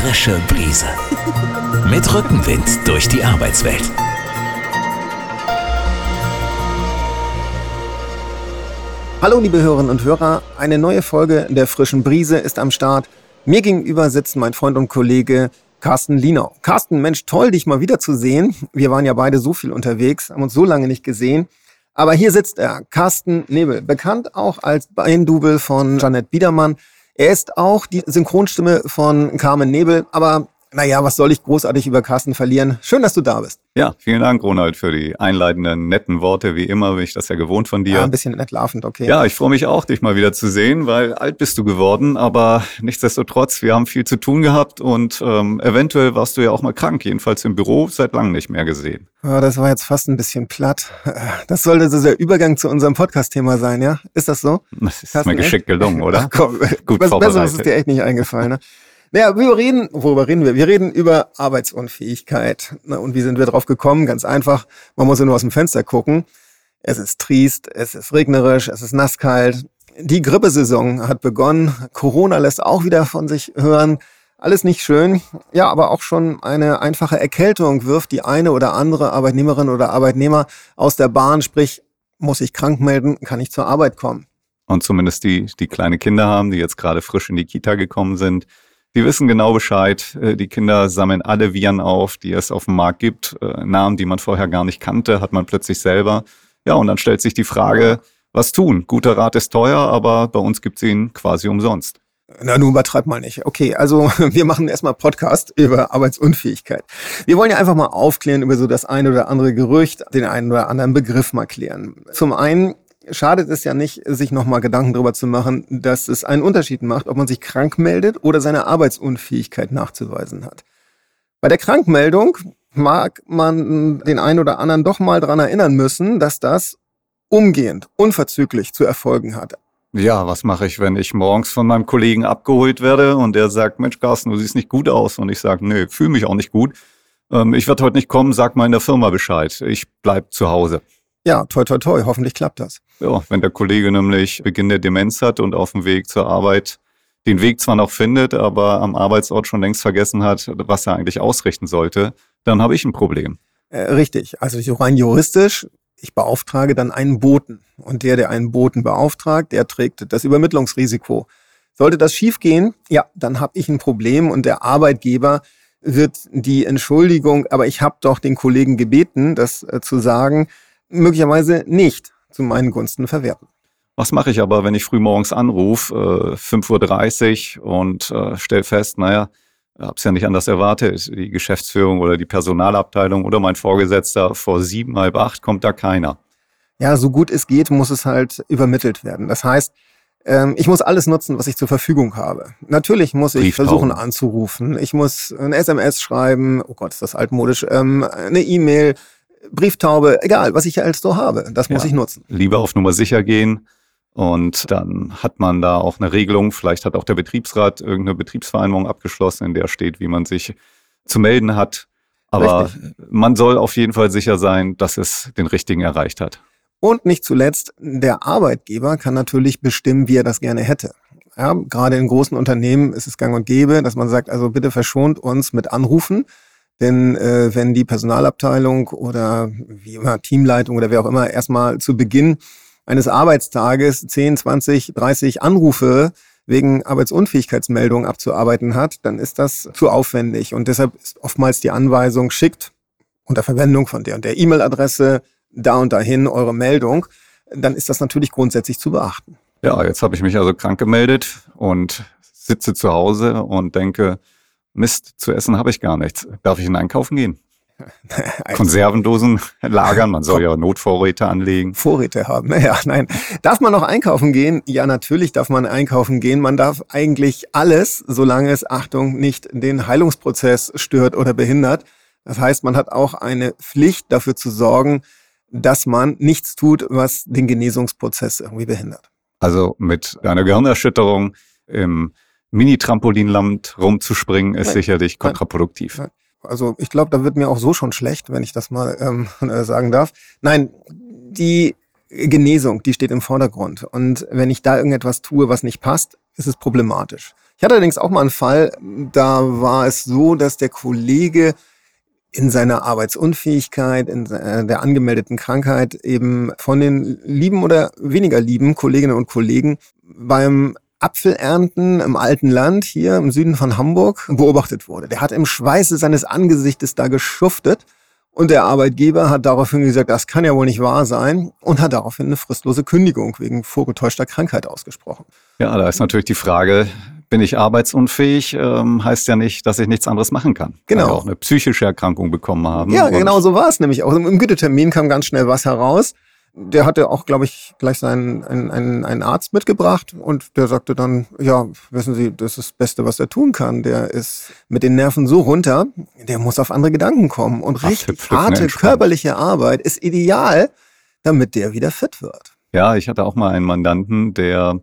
frische Brise. Mit Rückenwind durch die Arbeitswelt. Hallo liebe Hörerinnen und Hörer, eine neue Folge der frischen Brise ist am Start. Mir gegenüber sitzt mein Freund und Kollege Carsten Lienau. Carsten, Mensch, toll, dich mal wieder zu sehen. Wir waren ja beide so viel unterwegs, haben uns so lange nicht gesehen. Aber hier sitzt er, Carsten Nebel, bekannt auch als Beindubel von Janet Biedermann. Er ist auch die Synchronstimme von Carmen Nebel, aber naja, was soll ich großartig über Carsten verlieren? Schön, dass du da bist. Ja, vielen Dank, Ronald, für die einleitenden, netten Worte. Wie immer bin ich das ja gewohnt von dir. Ja, ein bisschen nettlaufend, okay. Ja, ich freue mich auch, dich mal wieder zu sehen, weil alt bist du geworden, aber nichtsdestotrotz, wir haben viel zu tun gehabt und ähm, eventuell warst du ja auch mal krank, jedenfalls im Büro, seit langem nicht mehr gesehen. Ja, das war jetzt fast ein bisschen platt. Das sollte so der Übergang zu unserem Podcast-Thema sein, ja? Ist das so? Das ist Carsten, mir geschickt gelungen, oder? Ach, komm, Gut was Besseres ist dir echt nicht eingefallen, ne? Naja, wir reden, worüber reden wir? Wir reden über Arbeitsunfähigkeit. Na, und wie sind wir drauf gekommen? Ganz einfach. Man muss ja nur aus dem Fenster gucken. Es ist triest, es ist regnerisch, es ist nasskalt. Die Grippesaison hat begonnen. Corona lässt auch wieder von sich hören. Alles nicht schön. Ja, aber auch schon eine einfache Erkältung wirft die eine oder andere Arbeitnehmerin oder Arbeitnehmer aus der Bahn. Sprich, muss ich krank melden, kann ich zur Arbeit kommen. Und zumindest die, die kleine Kinder haben, die jetzt gerade frisch in die Kita gekommen sind, die wissen genau Bescheid. Äh, die Kinder sammeln alle Viren auf, die es auf dem Markt gibt. Äh, Namen, die man vorher gar nicht kannte, hat man plötzlich selber. Ja, und dann stellt sich die Frage, was tun? Guter Rat ist teuer, aber bei uns gibt es ihn quasi umsonst. Na, nun übertreib mal nicht. Okay, also wir machen erstmal Podcast über Arbeitsunfähigkeit. Wir wollen ja einfach mal aufklären über so das eine oder andere Gerücht, den einen oder anderen Begriff mal klären. Zum einen schadet es ja nicht, sich nochmal Gedanken darüber zu machen, dass es einen Unterschied macht, ob man sich krank meldet oder seine Arbeitsunfähigkeit nachzuweisen hat. Bei der Krankmeldung mag man den einen oder anderen doch mal dran erinnern müssen, dass das umgehend, unverzüglich zu erfolgen hat. Ja, was mache ich, wenn ich morgens von meinem Kollegen abgeholt werde und der sagt, Mensch, Carsten, du siehst nicht gut aus. Und ich sage, nee, fühle mich auch nicht gut. Ähm, ich werde heute nicht kommen, sag mal in der Firma Bescheid. Ich bleib zu Hause. Ja, toi, toi, toi, hoffentlich klappt das. Ja, wenn der Kollege nämlich Beginn der Demenz hat und auf dem Weg zur Arbeit den Weg zwar noch findet, aber am Arbeitsort schon längst vergessen hat, was er eigentlich ausrichten sollte, dann habe ich ein Problem. Äh, richtig, also rein juristisch, ich beauftrage dann einen Boten. Und der, der einen Boten beauftragt, der trägt das Übermittlungsrisiko. Sollte das schiefgehen, ja, dann habe ich ein Problem und der Arbeitgeber wird die Entschuldigung, aber ich habe doch den Kollegen gebeten, das äh, zu sagen, möglicherweise nicht zu meinen Gunsten verwerten. Was mache ich aber, wenn ich früh morgens anrufe, äh, 5.30 Uhr und äh, stelle fest, naja, hab's ja nicht anders erwartet. Die Geschäftsführung oder die Personalabteilung oder mein Vorgesetzter vor sieben, halb acht kommt da keiner. Ja, so gut es geht, muss es halt übermittelt werden. Das heißt, ähm, ich muss alles nutzen, was ich zur Verfügung habe. Natürlich muss ich versuchen anzurufen. Ich muss ein SMS schreiben. Oh Gott, ist das altmodisch. Ähm, eine E-Mail. Brieftaube, egal, was ich alles so habe, das muss ja, ich nutzen. Lieber auf Nummer sicher gehen. Und dann hat man da auch eine Regelung. Vielleicht hat auch der Betriebsrat irgendeine Betriebsvereinbarung abgeschlossen, in der steht, wie man sich zu melden hat. Aber Richtig. man soll auf jeden Fall sicher sein, dass es den richtigen erreicht hat. Und nicht zuletzt, der Arbeitgeber kann natürlich bestimmen, wie er das gerne hätte. Ja, gerade in großen Unternehmen ist es gang und gäbe, dass man sagt, also bitte verschont uns mit Anrufen. Denn äh, wenn die Personalabteilung oder wie immer Teamleitung oder wer auch immer erstmal zu Beginn eines Arbeitstages 10, 20, 30 Anrufe wegen Arbeitsunfähigkeitsmeldungen abzuarbeiten hat, dann ist das zu aufwendig. Und deshalb ist oftmals die Anweisung, schickt unter Verwendung von der und der E-Mail-Adresse da und dahin eure Meldung. Dann ist das natürlich grundsätzlich zu beachten. Ja, jetzt habe ich mich also krank gemeldet und sitze zu Hause und denke, Mist, zu essen habe ich gar nichts. Darf ich in Einkaufen gehen? Konservendosen lagern, man soll ja Notvorräte anlegen. Vorräte haben, naja, nein. Darf man noch einkaufen gehen? Ja, natürlich darf man einkaufen gehen. Man darf eigentlich alles, solange es, Achtung, nicht den Heilungsprozess stört oder behindert. Das heißt, man hat auch eine Pflicht dafür zu sorgen, dass man nichts tut, was den Genesungsprozess irgendwie behindert. Also mit einer Gehirnerschütterung im Mini-Trampolinland rumzuspringen, ist Nein. sicherlich kontraproduktiv. Nein. Also ich glaube, da wird mir auch so schon schlecht, wenn ich das mal ähm, äh, sagen darf. Nein, die Genesung, die steht im Vordergrund. Und wenn ich da irgendetwas tue, was nicht passt, ist es problematisch. Ich hatte allerdings auch mal einen Fall, da war es so, dass der Kollege in seiner Arbeitsunfähigkeit, in der angemeldeten Krankheit eben von den lieben oder weniger lieben Kolleginnen und Kollegen beim Apfelernten im alten Land hier im Süden von Hamburg beobachtet wurde. Der hat im Schweiße seines Angesichtes da geschuftet und der Arbeitgeber hat daraufhin gesagt, das kann ja wohl nicht wahr sein und hat daraufhin eine fristlose Kündigung wegen vorgetäuschter Krankheit ausgesprochen. Ja, da ist natürlich die Frage, bin ich arbeitsunfähig, ähm, heißt ja nicht, dass ich nichts anderes machen kann. Genau. Ja auch eine psychische Erkrankung bekommen haben. Ja, genau so war es nämlich. Auch im Gütetermin kam ganz schnell was heraus der hatte auch, glaube ich, gleich seinen einen, einen, Arzt mitgebracht und der sagte dann, ja, wissen Sie, das ist das Beste, was er tun kann. Der ist mit den Nerven so runter, der muss auf andere Gedanken kommen. Und Ach, richtig harte körperliche Arbeit ist ideal, damit der wieder fit wird. Ja, ich hatte auch mal einen Mandanten, der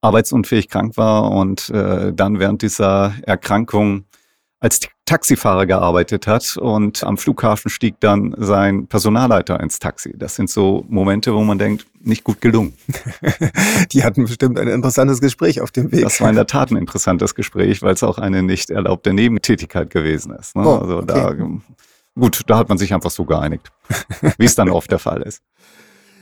arbeitsunfähig krank war und äh, dann während dieser Erkrankung als Taxifahrer gearbeitet hat und am Flughafen stieg dann sein Personalleiter ins Taxi. Das sind so Momente, wo man denkt, nicht gut gelungen. Die hatten bestimmt ein interessantes Gespräch auf dem Weg. Das war in der Tat ein interessantes Gespräch, weil es auch eine nicht erlaubte Nebentätigkeit gewesen ist. Ne? Oh, also okay. da, gut, da hat man sich einfach so geeinigt, wie es dann oft der Fall ist.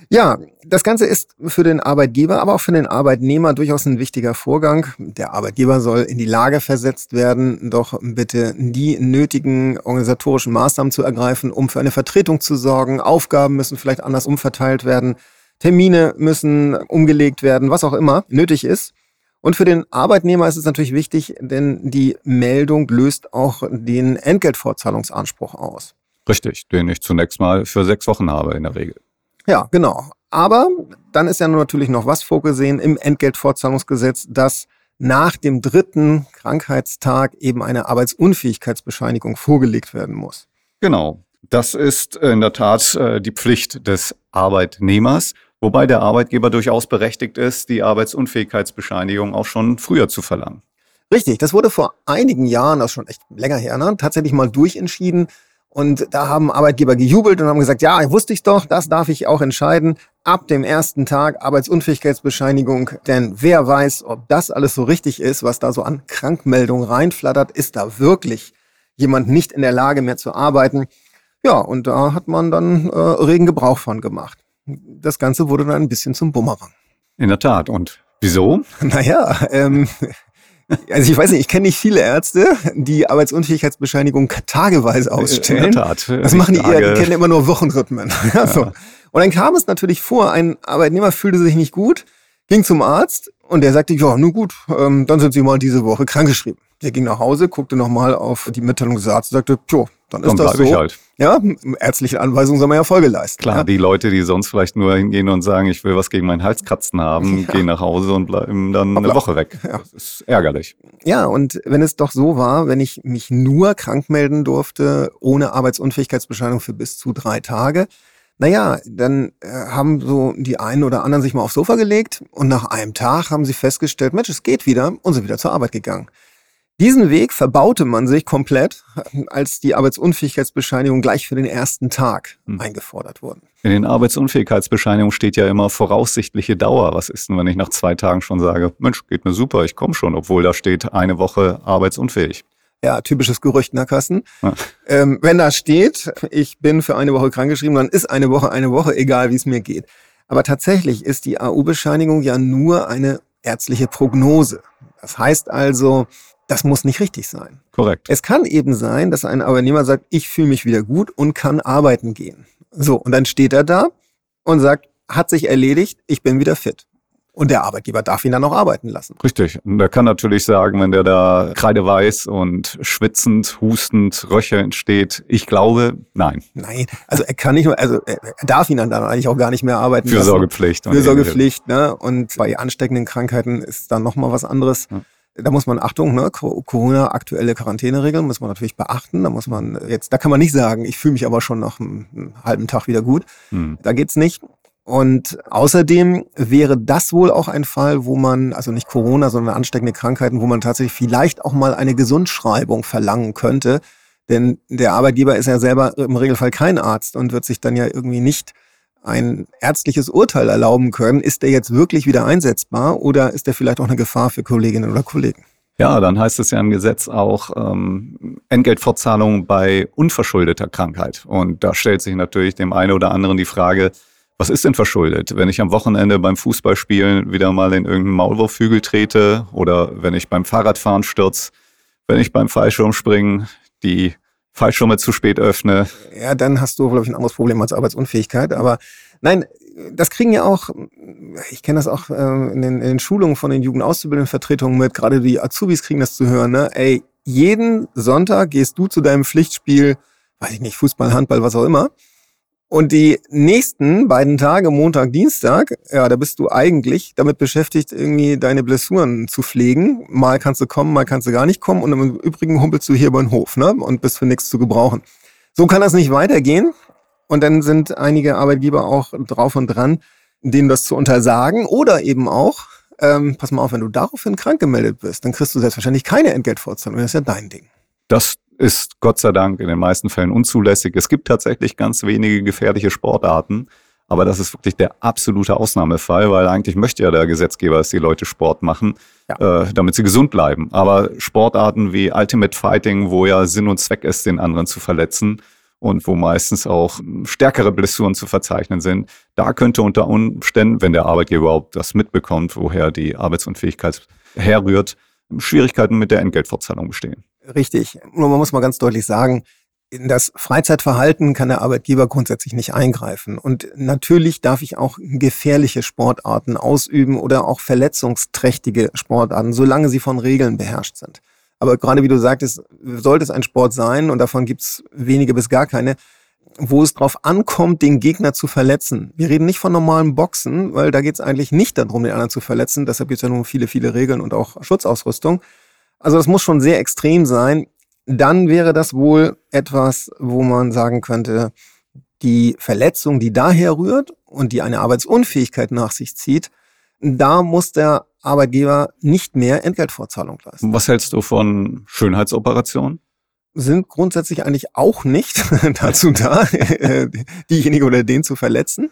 Ja, das Ganze ist für den Arbeitgeber, aber auch für den Arbeitnehmer durchaus ein wichtiger Vorgang. Der Arbeitgeber soll in die Lage versetzt werden, doch bitte die nötigen organisatorischen Maßnahmen zu ergreifen, um für eine Vertretung zu sorgen. Aufgaben müssen vielleicht anders umverteilt werden. Termine müssen umgelegt werden, was auch immer nötig ist. Und für den Arbeitnehmer ist es natürlich wichtig, denn die Meldung löst auch den Entgeltfortzahlungsanspruch aus. Richtig, den ich zunächst mal für sechs Wochen habe in der Regel. Ja, genau. Aber dann ist ja natürlich noch was vorgesehen im Entgeltfortzahlungsgesetz, dass nach dem dritten Krankheitstag eben eine Arbeitsunfähigkeitsbescheinigung vorgelegt werden muss. Genau. Das ist in der Tat äh, die Pflicht des Arbeitnehmers, wobei der Arbeitgeber durchaus berechtigt ist, die Arbeitsunfähigkeitsbescheinigung auch schon früher zu verlangen. Richtig, das wurde vor einigen Jahren, das ist schon echt länger her, ne, tatsächlich mal durchentschieden, und da haben Arbeitgeber gejubelt und haben gesagt, ja, wusste ich doch, das darf ich auch entscheiden. Ab dem ersten Tag Arbeitsunfähigkeitsbescheinigung. Denn wer weiß, ob das alles so richtig ist, was da so an Krankmeldungen reinflattert, ist da wirklich jemand nicht in der Lage mehr zu arbeiten. Ja, und da hat man dann äh, regen Gebrauch von gemacht. Das Ganze wurde dann ein bisschen zum Bumerang. In der Tat. Und wieso? Naja, ähm, also ich weiß nicht, ich kenne nicht viele Ärzte, die Arbeitsunfähigkeitsbescheinigung tageweise ausstellen. In der Tat. Das machen die eher, die kennen immer nur Wochenrhythmen. Ja. so. Und dann kam es natürlich vor, ein Arbeitnehmer fühlte sich nicht gut, ging zum Arzt und der sagte, ja, nun gut, ähm, dann sind Sie mal diese Woche krankgeschrieben. Der ging nach Hause, guckte nochmal auf die Mitteilung des Arztes und sagte, jo, dann ist dann das so. Ich halt. Ja, ärztliche Anweisungen soll man ja Folge leisten. Klar, ja? die Leute, die sonst vielleicht nur hingehen und sagen, ich will was gegen meinen Halskratzen haben, ja. gehen nach Hause und bleiben dann Hoppla. eine Woche weg. Ja. Das ist ärgerlich. Ja, und wenn es doch so war, wenn ich mich nur krank melden durfte, ohne Arbeitsunfähigkeitsbescheinigung für bis zu drei Tage, naja, dann äh, haben so die einen oder anderen sich mal aufs Sofa gelegt und nach einem Tag haben sie festgestellt, Mensch, es geht wieder und sind wieder zur Arbeit gegangen. Diesen Weg verbaute man sich komplett, als die Arbeitsunfähigkeitsbescheinigung gleich für den ersten Tag hm. eingefordert wurden. In den Arbeitsunfähigkeitsbescheinigungen steht ja immer voraussichtliche Dauer. Was ist denn, wenn ich nach zwei Tagen schon sage, Mensch, geht mir super, ich komme schon, obwohl da steht eine Woche arbeitsunfähig? Ja, typisches Gerücht, Nachkassen. Ja. Ähm, wenn da steht, ich bin für eine Woche krankgeschrieben, dann ist eine Woche eine Woche, egal wie es mir geht. Aber tatsächlich ist die AU-Bescheinigung ja nur eine ärztliche Prognose. Das heißt also, das muss nicht richtig sein. Korrekt. Es kann eben sein, dass ein Arbeitnehmer sagt, ich fühle mich wieder gut und kann arbeiten gehen. So, und dann steht er da und sagt, hat sich erledigt, ich bin wieder fit. Und der Arbeitgeber darf ihn dann auch arbeiten lassen. Richtig. Und er kann natürlich sagen, wenn der da kreideweiß und schwitzend, hustend, Röcher entsteht, ich glaube, nein. Nein, also er kann nicht mehr, also er darf ihn dann, dann eigentlich auch gar nicht mehr arbeiten Fürsorgepflicht. lassen. Fürsorgepflicht. ne? Und bei ansteckenden Krankheiten ist dann nochmal was anderes. Ja. Da muss man Achtung, ne, Corona aktuelle Quarantäneregeln muss man natürlich beachten. Da muss man jetzt, da kann man nicht sagen, ich fühle mich aber schon nach einem, einem halben Tag wieder gut. Hm. Da geht's nicht. Und außerdem wäre das wohl auch ein Fall, wo man, also nicht Corona, sondern ansteckende Krankheiten, wo man tatsächlich vielleicht auch mal eine Gesundschreibung verlangen könnte. Denn der Arbeitgeber ist ja selber im Regelfall kein Arzt und wird sich dann ja irgendwie nicht ein ärztliches Urteil erlauben können, ist der jetzt wirklich wieder einsetzbar oder ist der vielleicht auch eine Gefahr für Kolleginnen oder Kollegen? Ja, dann heißt es ja im Gesetz auch ähm, Entgeltfortzahlung bei unverschuldeter Krankheit. Und da stellt sich natürlich dem einen oder anderen die Frage, was ist denn verschuldet? Wenn ich am Wochenende beim Fußballspielen wieder mal in irgendeinen Maulwurfhügel trete oder wenn ich beim Fahrradfahren stürze, wenn ich beim Fallschirmspringen die Fallschirme zu spät öffne. Ja, dann hast du, glaube ich, ein anderes Problem als Arbeitsunfähigkeit. Aber nein, das kriegen ja auch, ich kenne das auch äh, in, den, in den Schulungen von den Jugendauszubildendenvertretungen mit, gerade die Azubis kriegen das zu hören, ne? Ey, jeden Sonntag gehst du zu deinem Pflichtspiel, weiß ich nicht, Fußball, Handball, was auch immer. Und die nächsten beiden Tage, Montag, Dienstag, ja, da bist du eigentlich damit beschäftigt, irgendwie deine Blessuren zu pflegen. Mal kannst du kommen, mal kannst du gar nicht kommen. Und im Übrigen humpelst du hier über den Hof, ne? Und bist für nichts zu gebrauchen. So kann das nicht weitergehen. Und dann sind einige Arbeitgeber auch drauf und dran, denen das zu untersagen oder eben auch, ähm, pass mal auf, wenn du daraufhin krank gemeldet bist, dann kriegst du selbstverständlich keine Entgeltfortzahlung. Das ist ja dein Ding. Das ist Gott sei Dank in den meisten Fällen unzulässig. Es gibt tatsächlich ganz wenige gefährliche Sportarten, aber das ist wirklich der absolute Ausnahmefall, weil eigentlich möchte ja der Gesetzgeber, dass die Leute Sport machen, ja. äh, damit sie gesund bleiben. Aber Sportarten wie Ultimate Fighting, wo ja Sinn und Zweck ist, den anderen zu verletzen, und wo meistens auch stärkere Blessuren zu verzeichnen sind. Da könnte unter Umständen, wenn der Arbeitgeber überhaupt das mitbekommt, woher die Arbeitsunfähigkeit herrührt, Schwierigkeiten mit der Entgeltfortzahlung bestehen. Richtig. Nur man muss mal ganz deutlich sagen, in das Freizeitverhalten kann der Arbeitgeber grundsätzlich nicht eingreifen. Und natürlich darf ich auch gefährliche Sportarten ausüben oder auch verletzungsträchtige Sportarten, solange sie von Regeln beherrscht sind. Aber gerade wie du sagtest, sollte es ein Sport sein, und davon gibt es wenige bis gar keine, wo es drauf ankommt, den Gegner zu verletzen. Wir reden nicht von normalem Boxen, weil da geht es eigentlich nicht darum, den anderen zu verletzen. Deshalb gibt es ja nun viele, viele Regeln und auch Schutzausrüstung. Also das muss schon sehr extrem sein. Dann wäre das wohl etwas, wo man sagen könnte, die Verletzung, die daher rührt und die eine Arbeitsunfähigkeit nach sich zieht, da muss der Arbeitgeber nicht mehr Entgeltvorzahlung leisten. Was hältst du von Schönheitsoperationen? Sind grundsätzlich eigentlich auch nicht dazu da, diejenige oder den zu verletzen.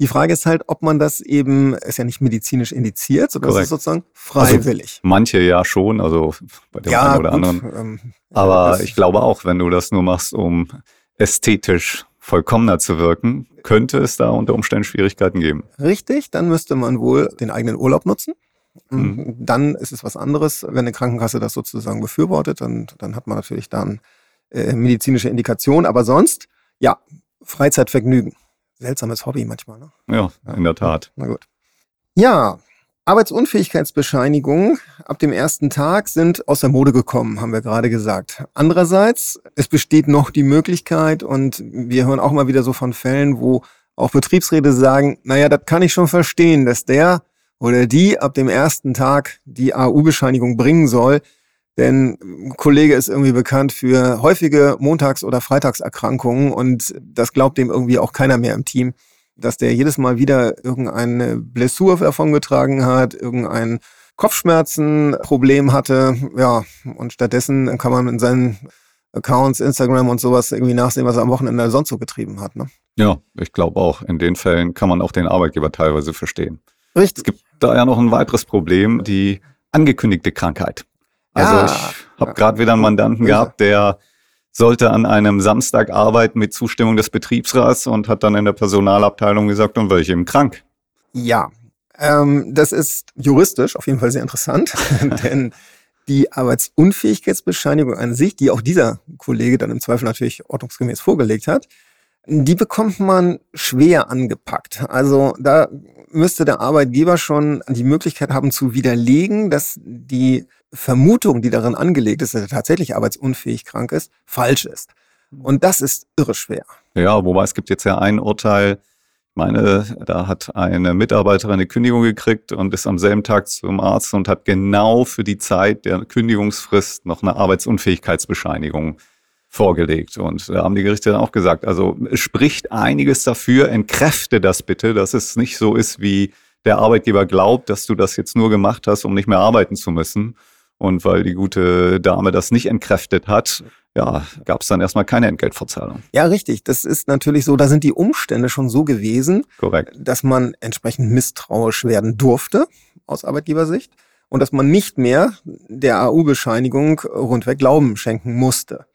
Die Frage ist halt, ob man das eben, ist ja nicht medizinisch indiziert, sondern es ist sozusagen freiwillig. Also manche ja schon, also bei dem ja, einen oder gut, anderen. Ähm, Aber ich glaube auch, wenn du das nur machst, um ästhetisch vollkommener zu wirken, könnte es da unter Umständen Schwierigkeiten geben. Richtig, dann müsste man wohl den eigenen Urlaub nutzen. Mhm. Dann ist es was anderes, wenn eine Krankenkasse das sozusagen befürwortet, dann, dann hat man natürlich dann äh, medizinische Indikation. Aber sonst, ja, Freizeitvergnügen. Seltsames Hobby manchmal, ne? Ja, in der Tat. Na gut. Ja, Arbeitsunfähigkeitsbescheinigungen ab dem ersten Tag sind aus der Mode gekommen, haben wir gerade gesagt. Andererseits, es besteht noch die Möglichkeit und wir hören auch mal wieder so von Fällen, wo auch Betriebsräte sagen, naja, das kann ich schon verstehen, dass der oder die ab dem ersten Tag die AU-Bescheinigung bringen soll. Denn ein Kollege ist irgendwie bekannt für häufige Montags- oder Freitagserkrankungen und das glaubt dem irgendwie auch keiner mehr im Team dass der jedes Mal wieder irgendeine Blessur davongetragen hat, irgendein Kopfschmerzenproblem hatte. Ja, und stattdessen kann man in seinen Accounts, Instagram und sowas irgendwie nachsehen, was er am Wochenende sonst so getrieben hat. Ne? Ja, ich glaube auch, in den Fällen kann man auch den Arbeitgeber teilweise verstehen. Richtig. Es gibt da ja noch ein weiteres Problem, die angekündigte Krankheit. Also ja. ich habe gerade wieder einen Mandanten gehabt, der sollte an einem Samstag arbeiten mit Zustimmung des Betriebsrats und hat dann in der Personalabteilung gesagt, und welche im krank. Ja, ähm, das ist juristisch auf jeden Fall sehr interessant, denn die Arbeitsunfähigkeitsbescheinigung an sich, die auch dieser Kollege dann im Zweifel natürlich ordnungsgemäß vorgelegt hat, die bekommt man schwer angepackt. Also da müsste der Arbeitgeber schon die Möglichkeit haben zu widerlegen, dass die Vermutung, die darin angelegt ist, dass er tatsächlich arbeitsunfähig krank ist, falsch ist. Und das ist irre schwer. Ja, wobei es gibt jetzt ja ein Urteil, ich meine, da hat eine Mitarbeiterin eine Kündigung gekriegt und ist am selben Tag zum Arzt und hat genau für die Zeit der Kündigungsfrist noch eine Arbeitsunfähigkeitsbescheinigung vorgelegt. Und da haben die Gerichte dann auch gesagt, also es spricht einiges dafür, entkräfte das bitte, dass es nicht so ist, wie der Arbeitgeber glaubt, dass du das jetzt nur gemacht hast, um nicht mehr arbeiten zu müssen. Und weil die gute Dame das nicht entkräftet hat, ja, gab es dann erstmal keine Entgeltverzahlung. Ja, richtig. Das ist natürlich so, da sind die Umstände schon so gewesen, Korrekt. dass man entsprechend misstrauisch werden durfte aus Arbeitgebersicht. und dass man nicht mehr der AU-Bescheinigung rundweg Glauben schenken musste.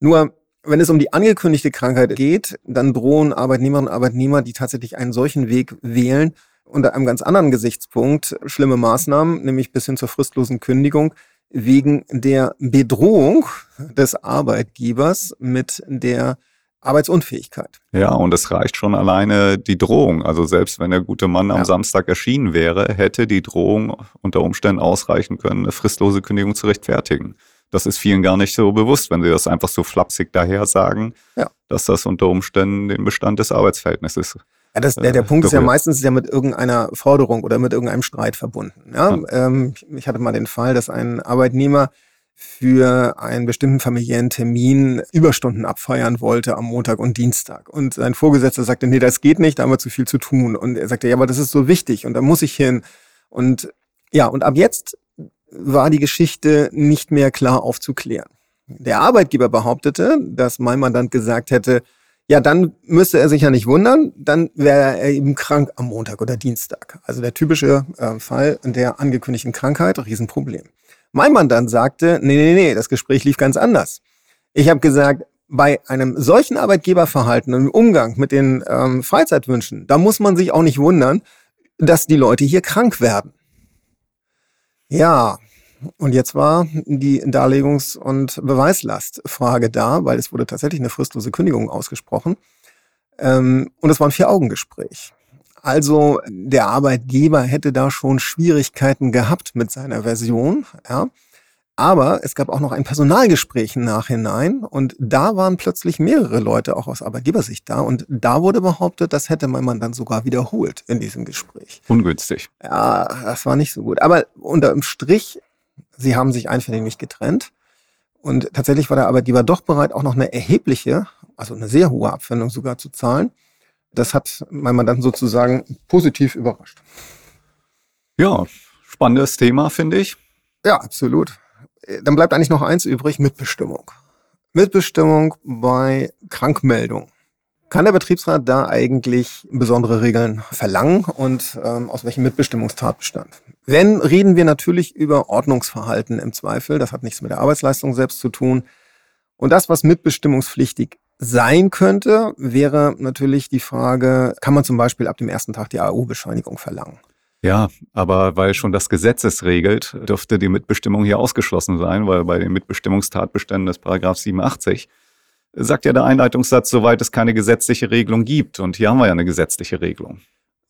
Nur wenn es um die angekündigte Krankheit geht, dann drohen Arbeitnehmerinnen und Arbeitnehmer, die tatsächlich einen solchen Weg wählen, unter einem ganz anderen Gesichtspunkt schlimme Maßnahmen, nämlich bis hin zur fristlosen Kündigung, wegen der Bedrohung des Arbeitgebers mit der Arbeitsunfähigkeit. Ja, und es reicht schon alleine die Drohung. Also selbst wenn der gute Mann am ja. Samstag erschienen wäre, hätte die Drohung unter Umständen ausreichen können, eine fristlose Kündigung zu rechtfertigen. Das ist vielen gar nicht so bewusst, wenn sie das einfach so flapsig daher sagen, ja. dass das unter Umständen den Bestand des Arbeitsverhältnisses ja, das, der, der äh, Punkt ist ja meistens ja mit irgendeiner Forderung oder mit irgendeinem Streit verbunden. Ja? ja. Ähm, ich hatte mal den Fall, dass ein Arbeitnehmer für einen bestimmten familiären Termin Überstunden abfeiern wollte am Montag und Dienstag. Und sein Vorgesetzter sagte, nee, das geht nicht, da haben wir zu viel zu tun. Und er sagte, ja, aber das ist so wichtig und da muss ich hin. Und ja, und ab jetzt war die Geschichte nicht mehr klar aufzuklären. Der Arbeitgeber behauptete, dass mein Mandant gesagt hätte, ja, dann müsste er sich ja nicht wundern, dann wäre er eben krank am Montag oder Dienstag. Also der typische äh, Fall der angekündigten Krankheit, Riesenproblem. Mein Mandant sagte, nee, nee, nee, das Gespräch lief ganz anders. Ich habe gesagt, bei einem solchen Arbeitgeberverhalten und Umgang mit den ähm, Freizeitwünschen, da muss man sich auch nicht wundern, dass die Leute hier krank werden. Ja, und jetzt war die Darlegungs- und Beweislastfrage da, weil es wurde tatsächlich eine fristlose Kündigung ausgesprochen. Ähm, und es war ein Vier-Augen-Gespräch. Also der Arbeitgeber hätte da schon Schwierigkeiten gehabt mit seiner Version. Ja. Aber es gab auch noch ein Personalgespräch im Nachhinein und da waren plötzlich mehrere Leute auch aus Arbeitgebersicht da und da wurde behauptet, das hätte mein Mann dann sogar wiederholt in diesem Gespräch. Ungünstig. Ja, das war nicht so gut. Aber unterm Strich, sie haben sich einvernehmlich getrennt und tatsächlich war der Arbeitgeber doch bereit, auch noch eine erhebliche, also eine sehr hohe Abfindung sogar zu zahlen das hat mein Mandanten sozusagen positiv überrascht. Ja, spannendes Thema, finde ich. Ja, absolut. Dann bleibt eigentlich noch eins übrig, Mitbestimmung. Mitbestimmung bei Krankmeldung. Kann der Betriebsrat da eigentlich besondere Regeln verlangen und ähm, aus welchem Mitbestimmungstatbestand? Wenn, reden wir natürlich über Ordnungsverhalten im Zweifel. Das hat nichts mit der Arbeitsleistung selbst zu tun. Und das, was mitbestimmungspflichtig sein könnte, wäre natürlich die Frage, kann man zum Beispiel ab dem ersten Tag die AU-Bescheinigung verlangen? Ja, aber weil schon das Gesetz es regelt, dürfte die Mitbestimmung hier ausgeschlossen sein, weil bei den Mitbestimmungstatbeständen des Paragraph 87 sagt ja der Einleitungssatz, soweit es keine gesetzliche Regelung gibt. Und hier haben wir ja eine gesetzliche Regelung.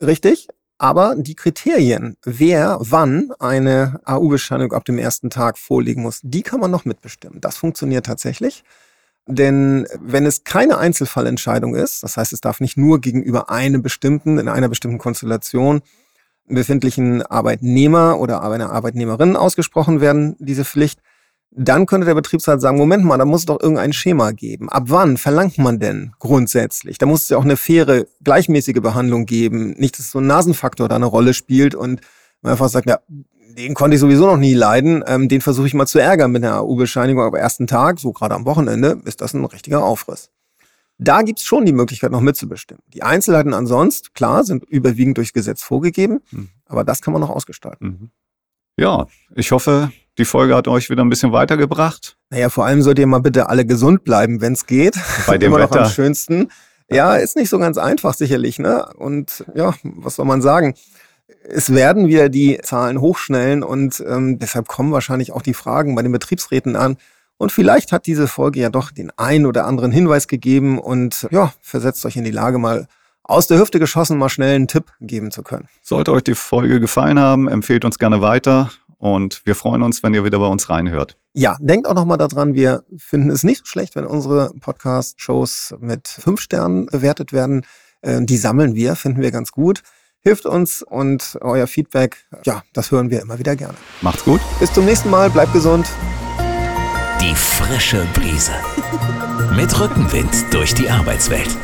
Richtig, aber die Kriterien, wer wann eine AU-Bescheinigung ab dem ersten Tag vorlegen muss, die kann man noch mitbestimmen. Das funktioniert tatsächlich. Denn wenn es keine Einzelfallentscheidung ist, das heißt, es darf nicht nur gegenüber einem bestimmten, in einer bestimmten Konstellation befindlichen Arbeitnehmer oder einer Arbeitnehmerin ausgesprochen werden, diese Pflicht, dann könnte der Betriebsrat sagen, Moment mal, da muss es doch irgendein Schema geben. Ab wann verlangt man denn grundsätzlich? Da muss es ja auch eine faire, gleichmäßige Behandlung geben. Nicht, dass so ein Nasenfaktor da eine Rolle spielt und man einfach sagt, ja, den konnte ich sowieso noch nie leiden. Ähm, den versuche ich mal zu ärgern mit einer AU-Bescheinigung. Aber ersten Tag, so gerade am Wochenende, ist das ein richtiger Aufriss. Da gibt's schon die Möglichkeit, noch mitzubestimmen. Die Einzelheiten ansonsten, klar, sind überwiegend durchs Gesetz vorgegeben, mhm. aber das kann man noch ausgestalten. Mhm. Ja, ich hoffe, die Folge hat euch wieder ein bisschen weitergebracht. Naja, vor allem solltet ihr mal bitte alle gesund bleiben, wenn es geht. Bei dem Wetter. am schönsten. Ja, ist nicht so ganz einfach sicherlich, ne? Und ja, was soll man sagen? Es werden wieder die Zahlen hochschnellen und ähm, deshalb kommen wahrscheinlich auch die Fragen bei den Betriebsräten an. Und vielleicht hat diese Folge ja doch den einen oder anderen Hinweis gegeben und ja, versetzt euch in die Lage, mal aus der Hüfte geschossen mal schnell einen Tipp geben zu können. Sollte euch die Folge gefallen haben, empfehlt uns gerne weiter und wir freuen uns, wenn ihr wieder bei uns reinhört. Ja, denkt auch nochmal daran, wir finden es nicht so schlecht, wenn unsere Podcast-Shows mit fünf Sternen bewertet werden. Äh, die sammeln wir, finden wir ganz gut hilft uns und euer Feedback, ja, das hören wir immer wieder gerne. Macht's gut. Bis zum nächsten Mal, bleibt gesund. Die frische Brise. Mit Rückenwind durch die Arbeitswelt.